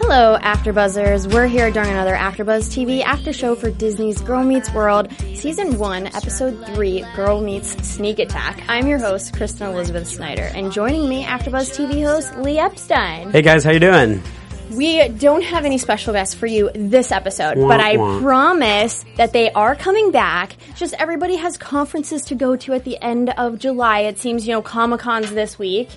Hello, AfterBuzzers. We're here during another AfterBuzz TV after show for Disney's Girl Meets World, Season 1, Episode 3, Girl Meets Sneak Attack. I'm your host, Kristen Elizabeth Snyder, and joining me, AfterBuzz TV host Lee Epstein. Hey guys, how you doing? We don't have any special guests for you this episode, but I wah. promise that they are coming back. Just everybody has conferences to go to at the end of July. It seems, you know, Comic Con's this week.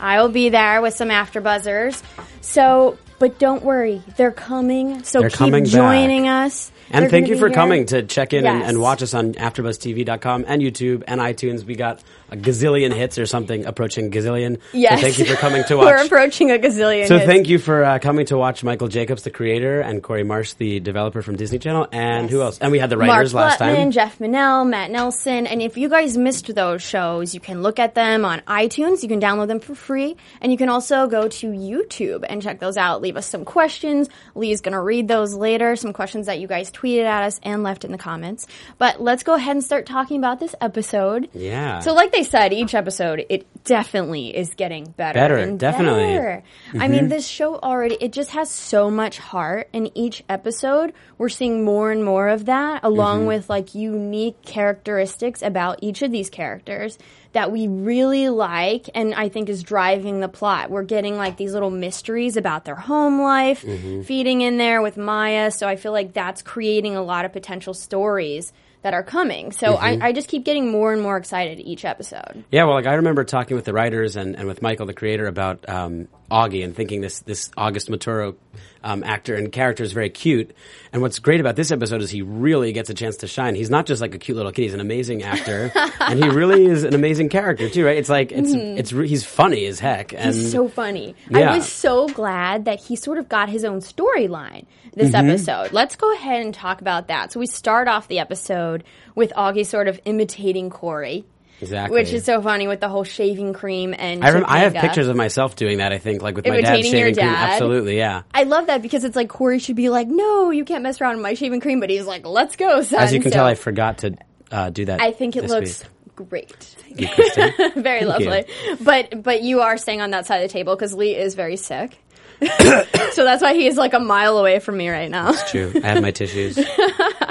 I will be there with some AfterBuzzers. So, but don't worry, they're coming. So They're keep coming back. joining us. And They're thank you for here. coming to check in and, Yes. and watch us on AfterBuzzTV.com and YouTube and iTunes. We got a gazillion hits or something, approaching gazillion. Yes. So thank you for coming to watch. We're approaching a gazillion. so hits. thank you for uh, coming to watch Michael Jacobs, the creator, and Corey Marsh, the developer from Disney Channel, and who else? And we had the Mark writers last Blutman, time. Jeff Menell, Matt Nelson, and if you guys missed those shows, you can look at them on iTunes. You can download them for free, and you can also go to YouTube and check those out. Leave us some questions. Lee's gonna read those later. Some questions that you guys tweeted at us and left in the comments. But let's go ahead and start talking about this episode. Yeah. So, like they said, each episode it definitely is getting better. Better, and definitely. better. I mean, mm-hmm. this show already it just has so much heart. In each episode, we're seeing more and more of that, along mm-hmm. with like unique characteristics about each of these characters that we really like, and I think is driving the plot. We're getting like these little mysteries about their home life, feeding in there with Maya. So I feel like that's creating a lot of potential stories that are coming. So I, I just keep getting more and more excited each episode. Yeah, well, like I remember talking with the writers and, and with Michael, the creator, about um, Augie and thinking this this August Maturo um, actor and character is very cute. And what's great about this episode is he really gets a chance to shine. He's not just like a cute little kid; he's an amazing actor, and he really is an amazing character too. Right? It's like it's it's re- he's funny as heck. And He's so funny. Yeah. I was so glad that he sort of got his own storyline this Mm-hmm. episode. Let's go ahead and talk about that. So we start off the episode with Augie sort of imitating Corey. Exactly. Which is so funny with the whole shaving cream and I, rem- I have pictures of myself doing that. I think like with my dad's Imitating your shaving cream. dad? Absolutely, yeah. I love that because it's like Corey should be like, "No, you can't mess around with my shaving cream," but he's like, "Let's go, son." As you can So tell, I forgot to uh, do that. I think it looks week. great. Thank you, very Thank you. lovely. But but you are staying on that side of the table because Lee is very sick. so that's why he is like a mile away from me right now. True. I have my tissues.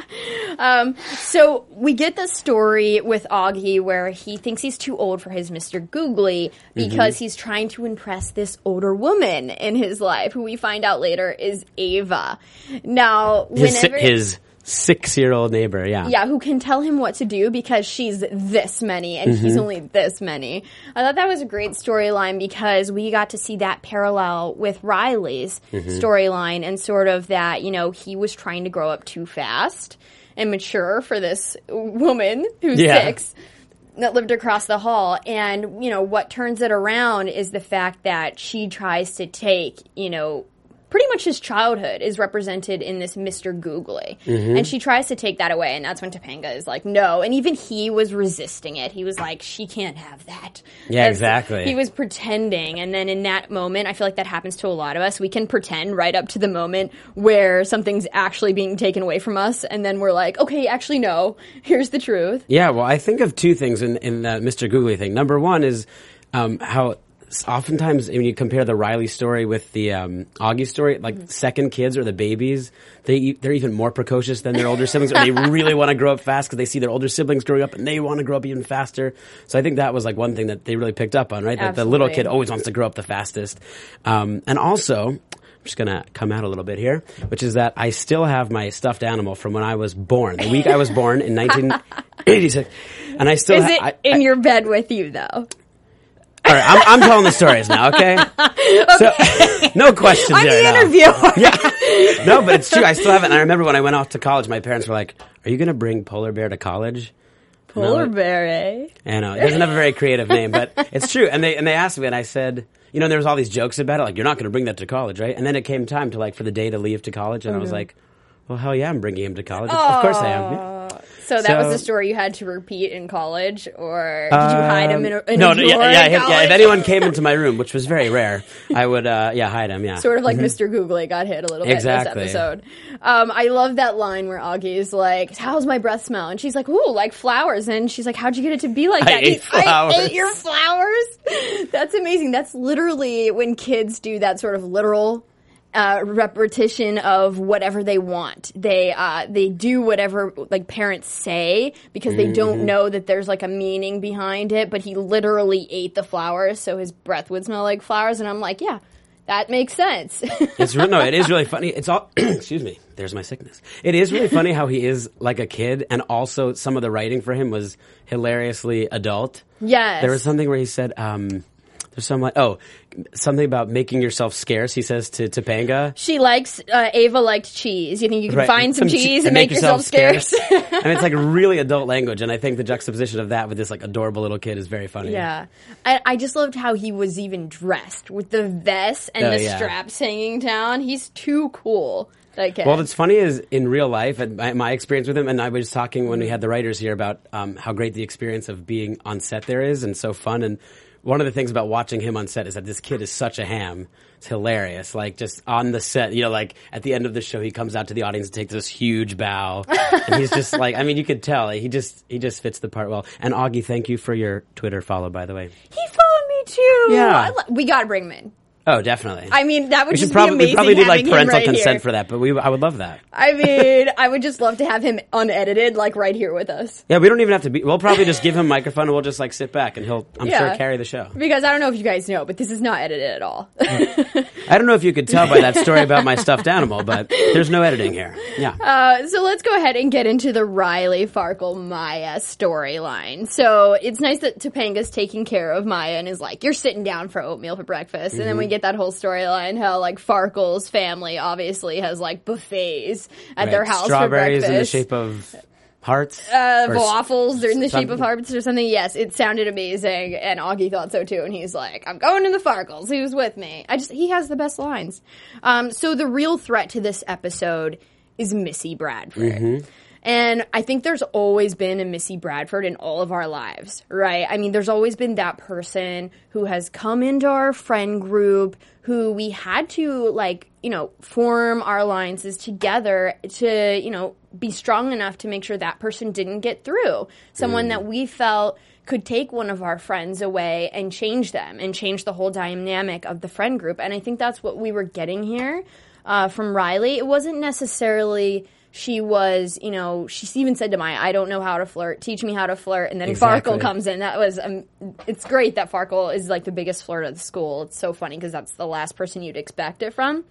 So we get the story with Augie where he thinks he's too old for his Mr. Googly because he's trying to impress this older woman in his life, who we find out later is Ava. Now, His whenever his six year old neighbor. Yeah. yeah, who can tell him what to do because she's this many and Mm-hmm. he's only this many. I thought that was a great storyline because we got to see that parallel with Riley's Mm-hmm. storyline and sort of that, you know, he was trying to grow up too fast and mature for this woman who's Yeah. six that lived across the hall. And, you know, what turns it around is the fact that she tries to take, you know, pretty much his childhood is represented in this Mr. Googly. Mm-hmm. And she tries to take that away, and that's when Topanga is like, no. And even he was resisting it. He was like, she can't have that. Yeah, That's- exactly. He was pretending. And then in that moment, I feel like that happens to a lot of us. We can pretend right up to the moment where something's actually being taken away from us, and then we're like, okay, actually, no, here's the truth. Yeah, well, I think of two things in, in that Mr. Googly thing. Number one is um, how oftentimes when you compare the Riley story with the um, Augie story, like second kids or the babies, they they're even more precocious than their older siblings, or they really want to grow up fast because they see their older siblings growing up and they want to grow up even faster. So I think that was like one thing that they really picked up on, right? That the little kid always wants to grow up the fastest, um, and also. I'm just gonna come out a little bit here, which is that I still have my stuffed animal from when I was born. The week I was born in 1986, and I still Is ha- it I- in I- your bed with you, though? All right, I'm, I'm telling the stories now. Okay. So, no questions I'm there. the interviewer. Yeah. No, but it's true. I still haven't. I remember when I went off to college, my parents were like, "Are you going to bring Polar Bear to college?" Polar No. bear, eh? I know it doesn't have a very creative name, but it's true. And they and they asked me, and I said, you know, there was all these jokes about it, like you're not going to bring that to college, right? And then it came time to like for the day to leave to college, and I was like, well, hell yeah, I'm bringing him to college. Of- Of course I am. Yeah. So that was So- the story you had to repeat in college, or did you hide him in a, in no, a no, drawer yeah, yeah, in yeah, yeah. If anyone came into my room, which was very rare, I would, uh, yeah, hide them. Yeah, Sort of like Mr. Googly got hit a little bit Exactly. in this episode. Um, I love that line where Augie's like, "How's my breath smell?" And she's like, "Ooh, like flowers." And she's like, "How'd you get it to be like I that?" ate He's, I flowers. ate your flowers. That's amazing. That's literally when kids do that sort of literal. Uh, repetition of whatever they want. They uh, they do whatever like parents say because they Mm-hmm. don't know that there's like a meaning behind it. But he literally ate the flowers, so his breath would smell like flowers. And I'm like, yeah, that makes sense. It's no, it is really funny. It's all. excuse me. There's my sickness. It is really funny how he is like a kid, and also some of the writing for him was hilariously adult. Yes. There was something where he said, um, "There's some like oh, something about making yourself scarce." He says to Topanga. She likes uh, Ava liked cheese. You think you can Right. find some, che- cheese and make, yourself, scarce? I mean, it's like really adult language, and I think the juxtaposition of that with this like adorable little kid is very funny. yeah, I, I just loved how he was even dressed with the vest and Oh, the yeah. straps hanging down. He's too cool. Kid. Well, what's funny is in real life, and my, my experience with him, and I was talking when we had the writers here about um, how great the experience of being on set there is, and so fun. And one of the things about watching him on set is that this kid is such a ham. It's hilarious. Like just on the set, you know, like at the end of the show, he comes out to the audience and takes this huge bow, and he's just like, I mean, you could tell he just he just fits the part well. And Augie, thank you for your Twitter follow, by the way. he followed me too. Yeah. We gotta bring him in. Oh, definitely. I mean, that would we just probably be we probably do like parental right consent here. for that, but we I would love that. I mean, I would just love to have him unedited, like right here with us. Yeah, we don't even have to be. We'll probably just give him a microphone and we'll just like sit back and he'll, I'm Yeah. sure, carry the show. Because I don't know if you guys know, but this is not edited at all. I don't know if you could tell by that story about my stuffed animal, but there's no editing here. Yeah. Uh, so let's go ahead and get into the Riley Farkle Maya storyline. So it's nice that Topanga's taking care of Maya and is like, "You're sitting down for oatmeal for breakfast," and then Mm-hmm. we get that whole storyline how like Farkle's family obviously has like buffets at their house Strawberries for in the shape of hearts. uh, Or waffles are in the shape of hearts or something. Yes, it sounded amazing, and Augie thought so too. And he's like, "I'm going to the Farkles. Who's with me?" I just he has the best lines. Um, so the real threat to this episode is Missy Bradford. Mm-hmm. And I think there's always been a Missy Bradford in all of our lives, right? I mean, there's always been that person who has come into our friend group who we had to, like, you know, form our alliances together to, you know, be strong enough to make sure that person didn't get through. Someone that we felt could take one of our friends away and change them and change the whole dynamic of the friend group. And I think that's what we were getting here uh, from Riley. It wasn't necessarily she was, you know, she even said to Maya, I don't know how to flirt. Teach me how to flirt. And then Exactly. Farkle comes in. That was, um, it's great that Farkle is like the biggest flirt of the school. It's so funny because that's the last person you'd expect it from.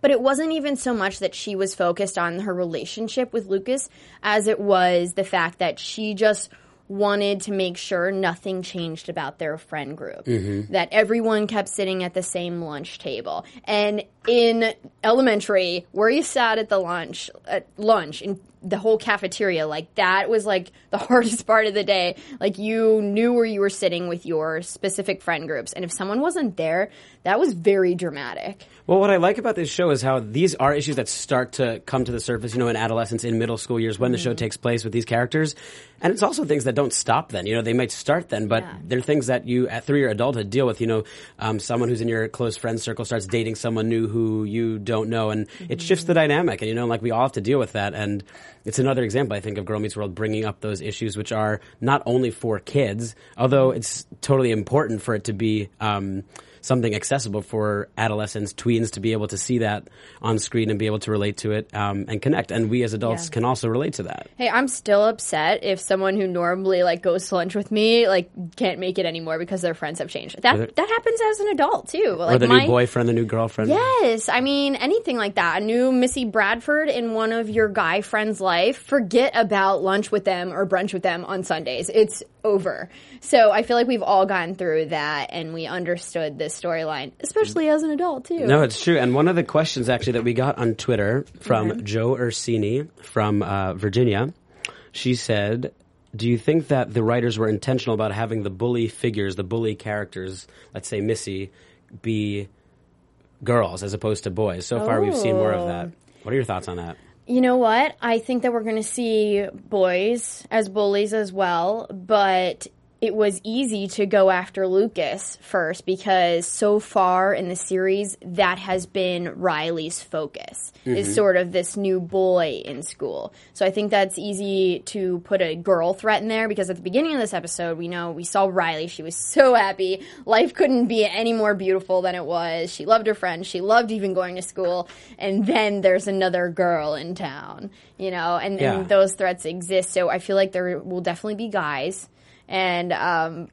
But it wasn't even so much that she was focused on her relationship with Lucas as it was the fact that she just wanted to make sure nothing changed about their friend group. That everyone kept sitting at the same lunch table. And in elementary, where you sat at the lunch at lunch in the whole cafeteria, like that was like the hardest part of the day. Like you knew where you were sitting with your specific friend groups. And if someone wasn't there, that was very dramatic. Well, what I like about this show is how these are issues that start to come to the surface, you know, in adolescence, in middle school years, when the Mm-hmm. show takes place with these characters. And it's also things that don't stop then. You know, they might start then, but Yeah. they're things that you, at through your adulthood, deal with. You know, um, someone who's in your close friend circle starts dating someone new who you don't know, and it shifts Mm-hmm. the dynamic. And, you know, like we all have to deal with that. And it's another example, I think, of Girl Meets World bringing up those issues, which are not only for kids, although it's totally important for it to be, um, something accessible for adolescents, tweens to be able to see that on screen and be able to relate to it um, and connect. And we as adults Yeah. can also relate to that. Hey, I'm still upset if someone who normally like goes to lunch with me like can't make it anymore because their friends have changed. That the- that happens as an adult too. Like or the my, new boyfriend, the new girlfriend. Yes, I mean anything like that. A new Missy Bradford in one of your guy friends' life. Forget about lunch with them or brunch with them on Sundays. It's over. So I feel like we've all gone through that and we understood this storyline, especially as an adult too. No, it's true. And one of the questions actually that we got on Twitter from Joe Ursini from uh, Virginia, she said, "Do you think that the writers were intentional about having the bully figures, the bully characters, let's say Missy, be girls as opposed to boys? So far, we've seen more of that. What are your thoughts on that? You know what? I think that we're going to see boys as bullies as well, but it was easy to go after Lucas first because so far in the series, that has been Riley's focus. Is mm-hmm. sort of this new boy in school. So I think that's easy to put a girl threat in there because at the beginning of this episode, we know we saw Riley. She was so happy. Life couldn't be any more beautiful than it was. She loved her friends. She loved even going to school. And then there's another girl in town, you know, and, Yeah. and those threats exist. So I feel like there will definitely be guys. And, um,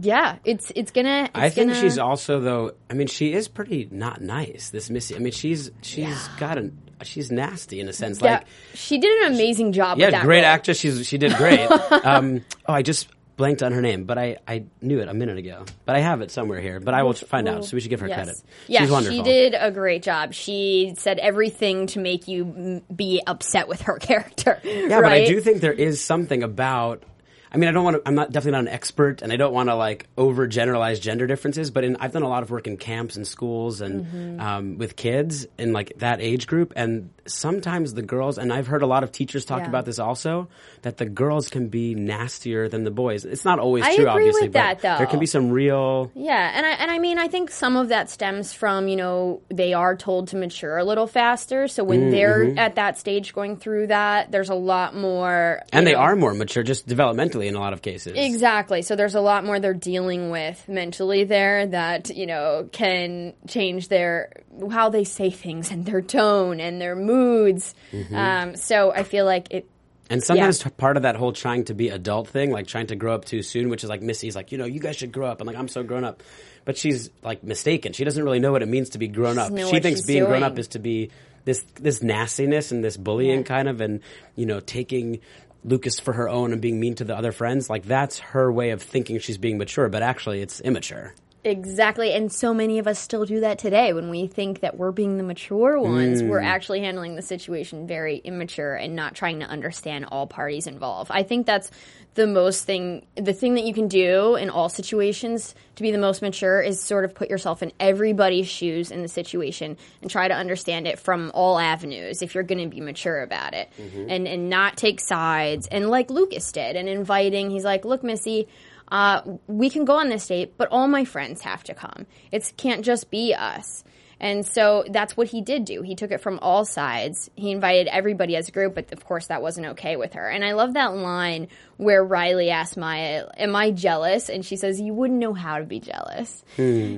yeah, it's it's gonna. It's I think gonna, she's also though. I mean, she is pretty not nice. This Missy. I mean, she's she's got an she's nasty in a sense. Yeah, Like she did an amazing job. with Yeah, that great role. actress. She's she did great. um, oh, I just blanked on her name, but I, I knew it a minute ago. But I have it somewhere here. But I will find out. So we should give her Yes. credit. Yeah, She's wonderful. she did a great job. She said everything to make you be upset with her character. Yeah, right? but I do think there is something about. I mean, I don't want to. I'm not definitely not an expert, and I don't want to like overgeneralize gender differences. But in, I've done a lot of work in camps and schools and Mm-hmm. um, with kids in like that age group, and sometimes the girls. And I've heard a lot of teachers talk Yeah. about this also that the girls can be nastier than the boys. It's not always I true, obviously, but that, there can be some real. Yeah, and I and I mean I think some of that stems from you know they are told to mature a little faster. So when Mm-hmm. they're at that stage going through that, there's a lot more. And they know- are more mature, just developmentally in a lot of cases. Exactly. So there's a lot more they're dealing with mentally there that, you know, can change their how they say things and their tone and their moods. Mm-hmm. Um, so I feel like it And sometimes Yeah. part of that whole trying to be adult thing, like trying to grow up too soon, which is like Missy's like, you know, you guys should grow up. And like, I'm so grown up. But she's like mistaken. She doesn't really know what it means to be grown up. She thinks being grown up is to be this, this nastiness and this bullying Yeah. kind of, and, you know, taking Lucas for her own and being mean to the other friends. Like, that's her way of thinking she's being mature, but actually it's immature. Exactly, and so many of us still do that today when we think that we're being the mature ones. We're mm. actually handling the situation very immature and not trying to understand all parties involved. I think that's the most thing, the thing that you can do in all situations to be the most mature is sort of put yourself in everybody's shoes in the situation and try to understand it from all avenues if you're going to be mature about it mm-hmm. and, and not take sides. And like Lucas did, and inviting, he's like, look, Missy, uh, we can go on this date, but all my friends have to come. It can't just be us. And so that's what he did do. He took it from all sides. He invited everybody as a group, but of course that wasn't okay with her. And I love that line where Riley asked Maya, Am I jealous? And she says, You wouldn't know how to be jealous.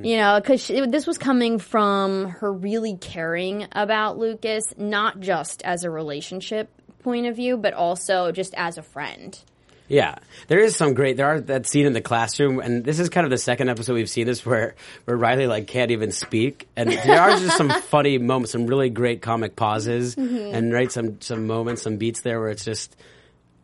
You know, because this was coming from her really caring about Lucas, not just as a relationship point of view, but also just as a friend. Yeah, there is some great. There are that scene in the classroom, and this is kind of the second episode we've seen this where where Riley like can't even speak, and there are just some funny moments, some really great comic pauses, and right some some moments, some beats there where it's just.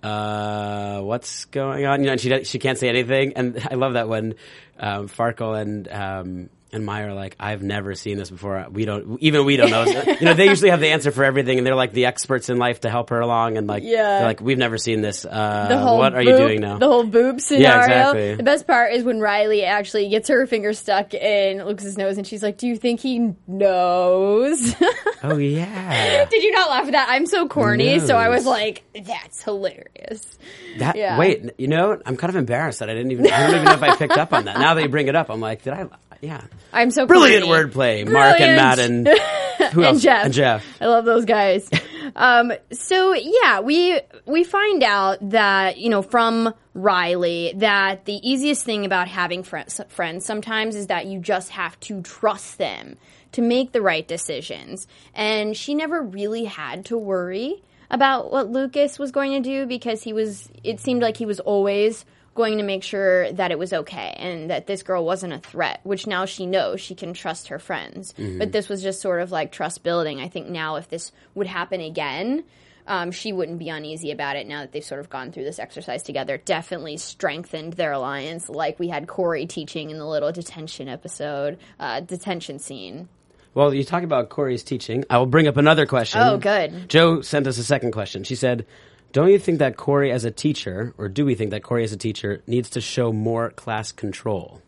Uh, what's going on? You know, and she she can't say anything, and I love that when um, Farkle and um, and Maya are like, "I've never seen this before. We don't, even we don't know." you know, they usually have the answer for everything, and they're like the experts in life to help her along, and like, Yeah. they're like, "We've never seen this. Uh, the whole what are you doing now?" The whole boob scenario. Yeah, exactly. The best part is when Riley actually gets her finger stuck in Lucas's nose, and she's like, "Do you think he knows?" oh yeah, Did you not laugh at that? I'm so corny, so I was like, "That's hilarious." that. Yeah. Wait, you know, I'm kind of embarrassed that I didn't even. I don't even know if I picked up on that. Now that you bring it up, I'm like, did I? Yeah, I'm so brilliant corny. wordplay. Mark and Matt and who else? and Jeff. And Jeff. I love those guys. Um, so yeah, we we find out that you know from Riley that the easiest thing about having friends friends sometimes is that you just have to trust them to make the right decisions, and she never really had to worry about what Lucas was going to do because he was. It seemed like he was always going to make sure that it was okay and that this girl wasn't a threat, which now she knows she can trust her friends. But this was just sort of like trust building. I think now if this would happen again, um, she wouldn't be uneasy about it now that they've sort of gone through this exercise together. Definitely strengthened their alliance, like we had Corey teaching in the little detention episode, uh, detention scene. Well, you talk about Corey's teaching. I will bring up another question. Oh, good. Joe sent us a second question. She said, "Don't you think that Corey, as a teacher, or do we think that Corey, as a teacher, needs to show more class control?"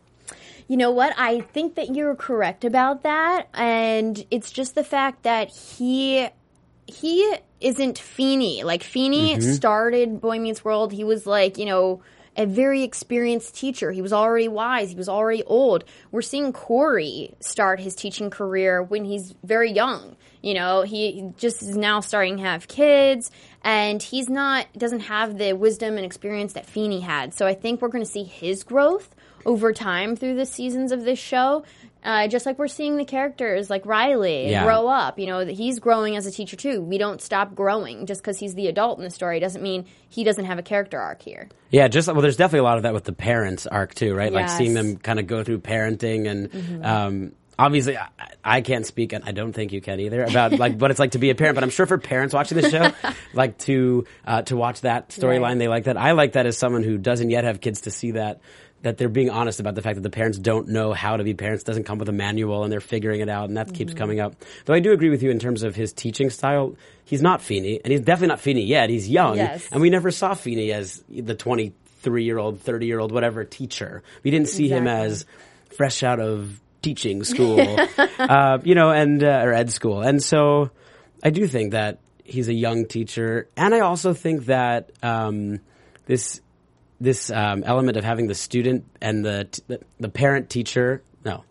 You know what? I think that you're correct about that, and it's just the fact that he he isn't Feeney. Like Feeney mm-hmm. started Boy Meets World. He was like you know a very experienced teacher. He was already wise. He was already old. We're seeing Corey start his teaching career when he's very young. You know, he just is now starting to have kids, and he's not doesn't have the wisdom and experience that Feeney had. So I think we're going to see his growth over time through the seasons of this show. Uh, just like we're seeing the characters like Riley Yeah. grow up, you know, he's growing as a teacher too. We don't stop growing just because he's the adult in the story doesn't mean he doesn't have a character arc here. Yeah, just well, there's definitely a lot of that with the parents arc too, right? Like seeing them kind of go through parenting, and um, obviously, I, I can't speak, and I don't think you can either about like what it's like to be a parent. But I'm sure for parents watching this show, like to uh, to watch that storyline, Right. they like that. I like that as someone who doesn't yet have kids to see that. That they're being honest about the fact that the parents don't know how to be parents, doesn't come with a manual, and they're figuring it out, and that Mm-hmm. keeps coming up. Though I do agree with you in terms of his teaching style. He's not Feeney, and he's definitely not Feeney yet. He's young, Yes. and we never saw Feeney as the 23 year old, 30 year old, whatever teacher. We didn't see him as fresh out of teaching school, uh, you know, and, uh, or ed school. And so I do think that he's a young teacher. And I also think that, um, this, this, um, element of having the student and the, t- the, parent teacher, no.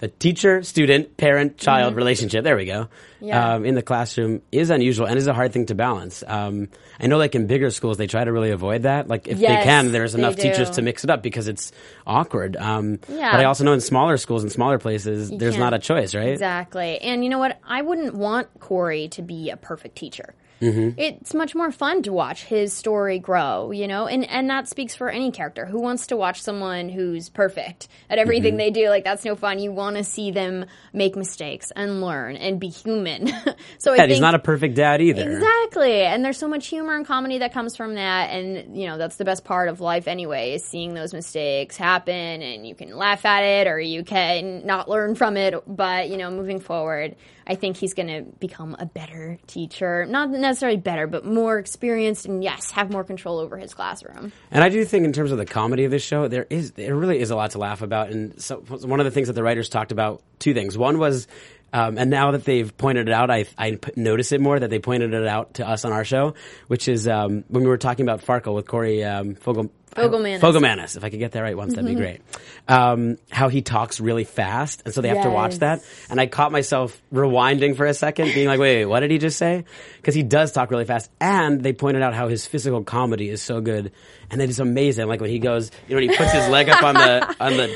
The teacher, student, parent, child relationship. There we go. Mm-hmm. Yeah. Um, in the classroom is unusual and is a hard thing to balance. Um, I know, like in bigger schools, they try to really avoid that. Like if they can, there's enough teachers to mix it up because it's awkward. Um, Yeah. But I also know in smaller schools and smaller places, there's can't- not a choice, right? Exactly. And you know what? I wouldn't want Corey to be a perfect teacher. Mm-hmm. It's much more fun to watch his story grow, you know, and and that speaks for any character. Who wants to watch someone who's perfect at everything Mm-hmm. they do? Like that's no fun. You want to see them make mistakes and learn and be human. so I Yeah, think he's not a perfect dad either. Exactly. And there's so much humor and comedy that comes from that. And, you know, that's the best part of life anyway, is seeing those mistakes happen and you can laugh at it or you can not learn from it. But, you know, moving forward, I think he's going to become a better teacher. Not necessarily better, but more experienced and, yes, have more control over his classroom. And I do think, in terms of the comedy of this show, there is there really is a lot to laugh about. And so, one of the things that the writers talked about, two things. One was, um, and now that they've pointed it out, I I p- notice it more that they pointed it out to us on our show, which is um, when we were talking about Farkle with Corey um, Fogel. Fogelmanis. Fogelmanis, if I could get that right once, that'd be great. Um, how he talks really fast, and so they have to watch Yes. that. And I caught myself rewinding for a second, being like, wait, wait, what did he just say? Because he does talk really fast. And they pointed out how his physical comedy is so good. And it is amazing. Like when he goes, you know, when he puts his leg up on the, on the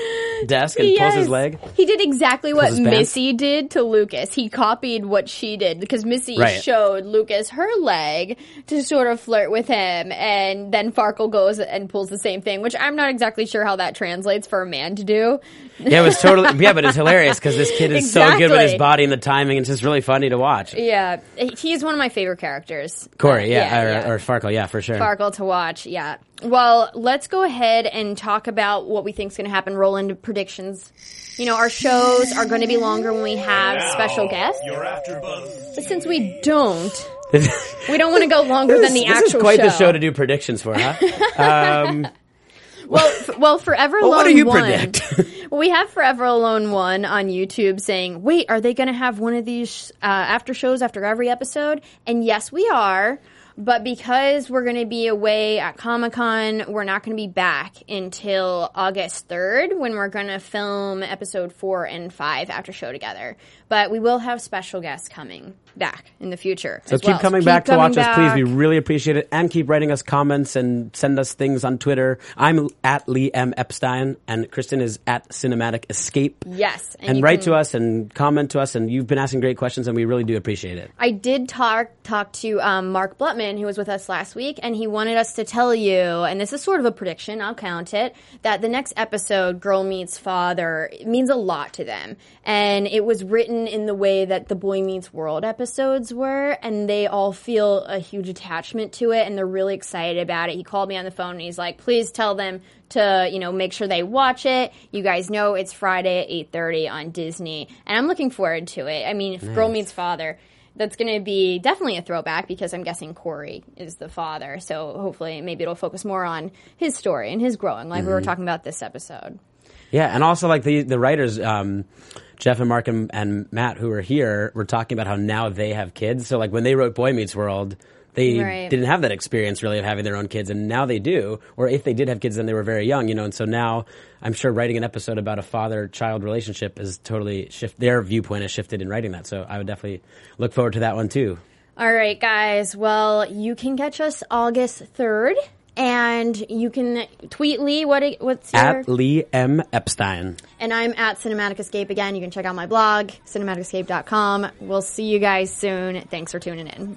desk and pulls his leg. He did exactly what. Missy did to Lucas. He copied what she did because Missy Right. showed Lucas her leg to sort of flirt with him, and then Farkle goes and pulls the same thing, which I'm not exactly sure how that translates for a man to do. Yeah, it was totally, yeah, but it's hilarious because this kid is so good with his body and the timing. It's just really funny to watch. Yeah, he's one of my favorite characters. Corey, uh, yeah, Yeah, or, yeah. or Farkle, yeah, for sure. Farkle to watch. Yeah. Well, let's go ahead and talk about what we think is going to happen. Roll into predictions. You know, our shows are going to be longer when we have special guests. You're after Buzz. But since we don't, we don't want to go longer than the this actual is quite show. the show to do predictions for, huh? um, Well, f- well, Forever Alone. what do you 1 predict? well, we have Forever Alone one on YouTube saying, "Wait, are they going to have one of these uh, after shows after every episode?" And yes, we are. But because we're going to be away at Comic Con, we're not going to be back until August 3rd when we're going to film episode four and five after show together. But we will have special guests coming back in the future. So keep well. coming keep back to coming watch us, please. We really appreciate it. And keep writing us comments and send us things on Twitter. I'm at Lee M. Epstein, and Kristen is at Cinematic Escape. Yes. And, you write can- to us and comment to us, and you've been asking great questions, and we really do appreciate it. I did talk talk to um, Mark Blutman, who was with us last week, and he wanted us to tell you, and this is sort of a prediction, I'll count it, that the next episode, Girl Meets Father, it means a lot to them. And it was written in the way that the Boy Meets World episodes were, and they all feel a huge attachment to it, and they're really excited about it. He called me on the phone, and he's like, please tell them to you know make sure they watch it. You guys know it's Friday at eight thirty on Disney, and I'm looking forward to it. I mean, if Girl Meets Father, that's going to be definitely a throwback because I'm guessing Corey is the father. So hopefully, maybe it'll focus more on his story and his growing, like we were talking about this episode. Yeah, and also like the the writers, um, Jeff and Mark and, and Matt, who are here, were talking about how now they have kids. So like when they wrote Boy Meets World, they Right. didn't have that experience really of having their own kids, and now they do. Or if they did have kids, then they were very young, you know. And so now I'm sure writing an episode about a father child relationship is totally shift. Their viewpoint has shifted in writing that. So I would definitely look forward to that one too. All right, guys. Well, you can catch us August third, and you can tweet Lee. What what's your At Lee M Epstein. And I'm at Cinematic Escape again. You can check out my blog, cinematicescape.com. We'll see you guys soon. Thanks for tuning in.